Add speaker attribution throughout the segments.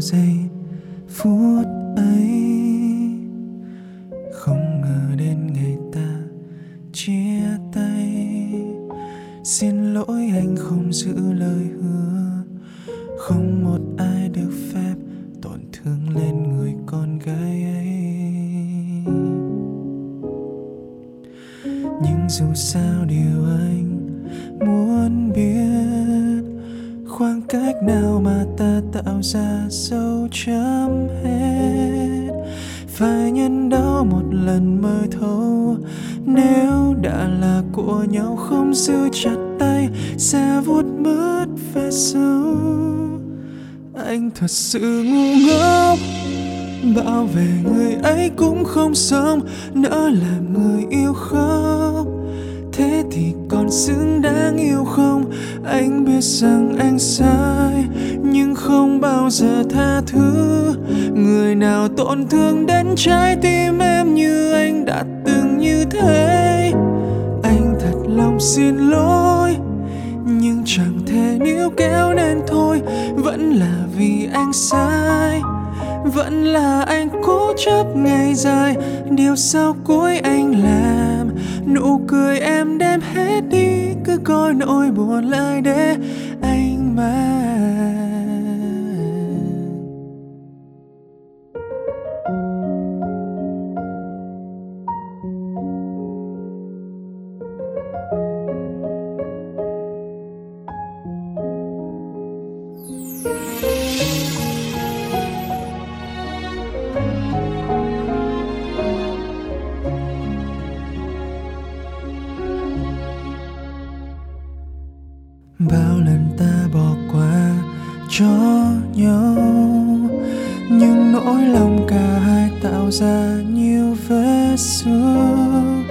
Speaker 1: giây phút ấy. Không ngờ đến ngày ta chia tay. Xin lỗi anh không giữ lời hứa. Không một ai được phép tổn thương lên người con gái ấy. Nhưng dù sao điều anh muốn biết khoảng cách nào mà ta tạo ra dấu chấm hết? Phải nhân đau một lần mới thấu nếu đã là của nhau, không giữ chặt tay, sẽ vuốt mất về sau anh thật sự ngu ngốc. Bảo vệ người ấy cũng không xong. nỡ làm người yêu khóc thì còn xứng đáng yêu không? Anh biết rằng anh sai, nhưng không bao giờ tha thứ. Người nào tổn thương đến trái tim em như anh đã từng như thế? Anh thật lòng xin lỗi, nhưng chẳng thể níu kéo nên thôi. Vẫn là vì anh sai, vẫn là anh cố chấp ngày dài. Điều sau cuối anh làm nụ cười em đem hết đi cứ coi nỗi buồn lại để anh mang bao lần ta bỏ qua cho nhau. Nhưng nỗi lòng cả hai tạo ra nhiều vết xương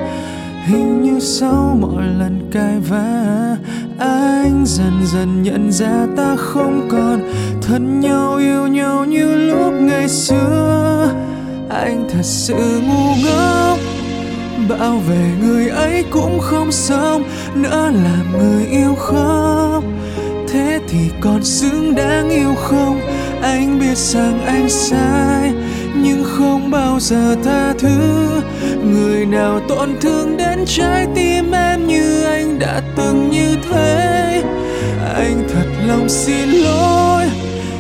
Speaker 1: hình như sau mỗi lần cãi vã, anh dần dần nhận ra ta không còn thân nhau, yêu nhau như lúc ngày xưa. Anh thật sự ngu ngốc bảo vệ người ấy cũng không xong, nữa làm người yêu khóc. Thế thì còn xứng đáng yêu không? Anh biết rằng anh sai, nhưng không bao giờ tha thứ. Người nào tổn thương đến trái tim em như anh đã từng như thế. Anh thật lòng xin lỗi,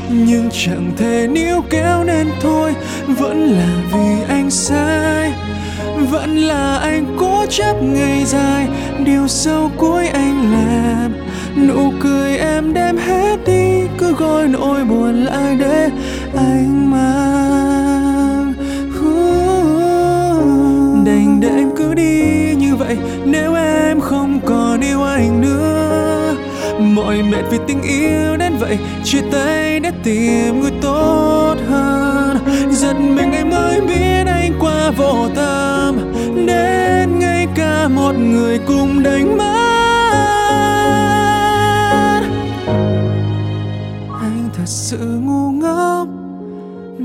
Speaker 1: nhưng chẳng thể níu kéo nên thôi, vẫn là vì anh sai vẫn là anh cố chấp ngày dài. Điều sau cuối anh làm, nụ cười em đem hết đi. Cứ gọi nỗi buồn lại để anh mang. Đành để em cứ đi như vậy. Nếu em không còn yêu anh nữa, mọi mệt vì tình yêu đến vậy. Chia tay để tìm người tốt hơn. Giật mình em mới biết anh qua vô tâm một người cùng đánh mất. Anh thật sự ngu ngốc,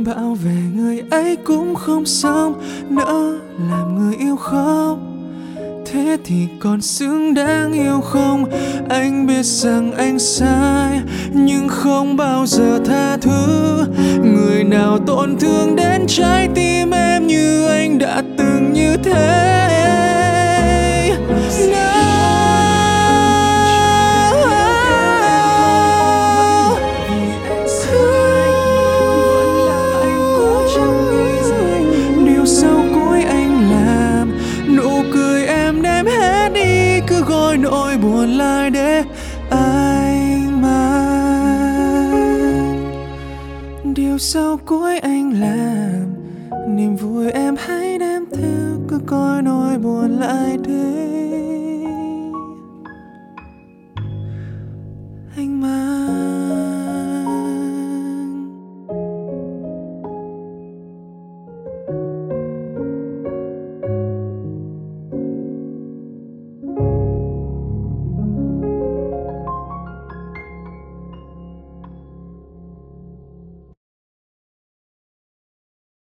Speaker 1: bảo vệ người ấy cũng không xong, nỡ làm người yêu khóc. Thế thì còn xứng đáng yêu không? Anh biết rằng anh sai, nhưng không bao giờ tha thứ. Người nào tổn thương đến trái tim em như anh đã từng nỗi buồn lại để anh mang. Điều sau cuối anh làm, niềm vui em hãy đem theo. Cứ coi nỗi buồn lại để